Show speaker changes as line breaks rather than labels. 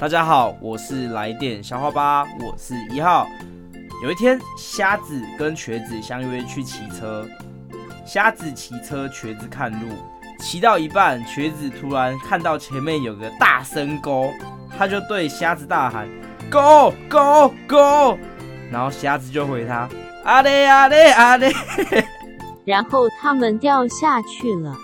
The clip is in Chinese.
大家好，我是来电小花吧，我是一号。有一天，瞎子跟瘸子相约去骑车，瞎子骑车，瘸子看路。骑到一半，瘸子突然看到前面有个大深沟，他就对瞎子大喊：“Go go go！” 然后瞎子就回他：“阿嘞阿嘞阿嘞。”、
然后他们掉下去了。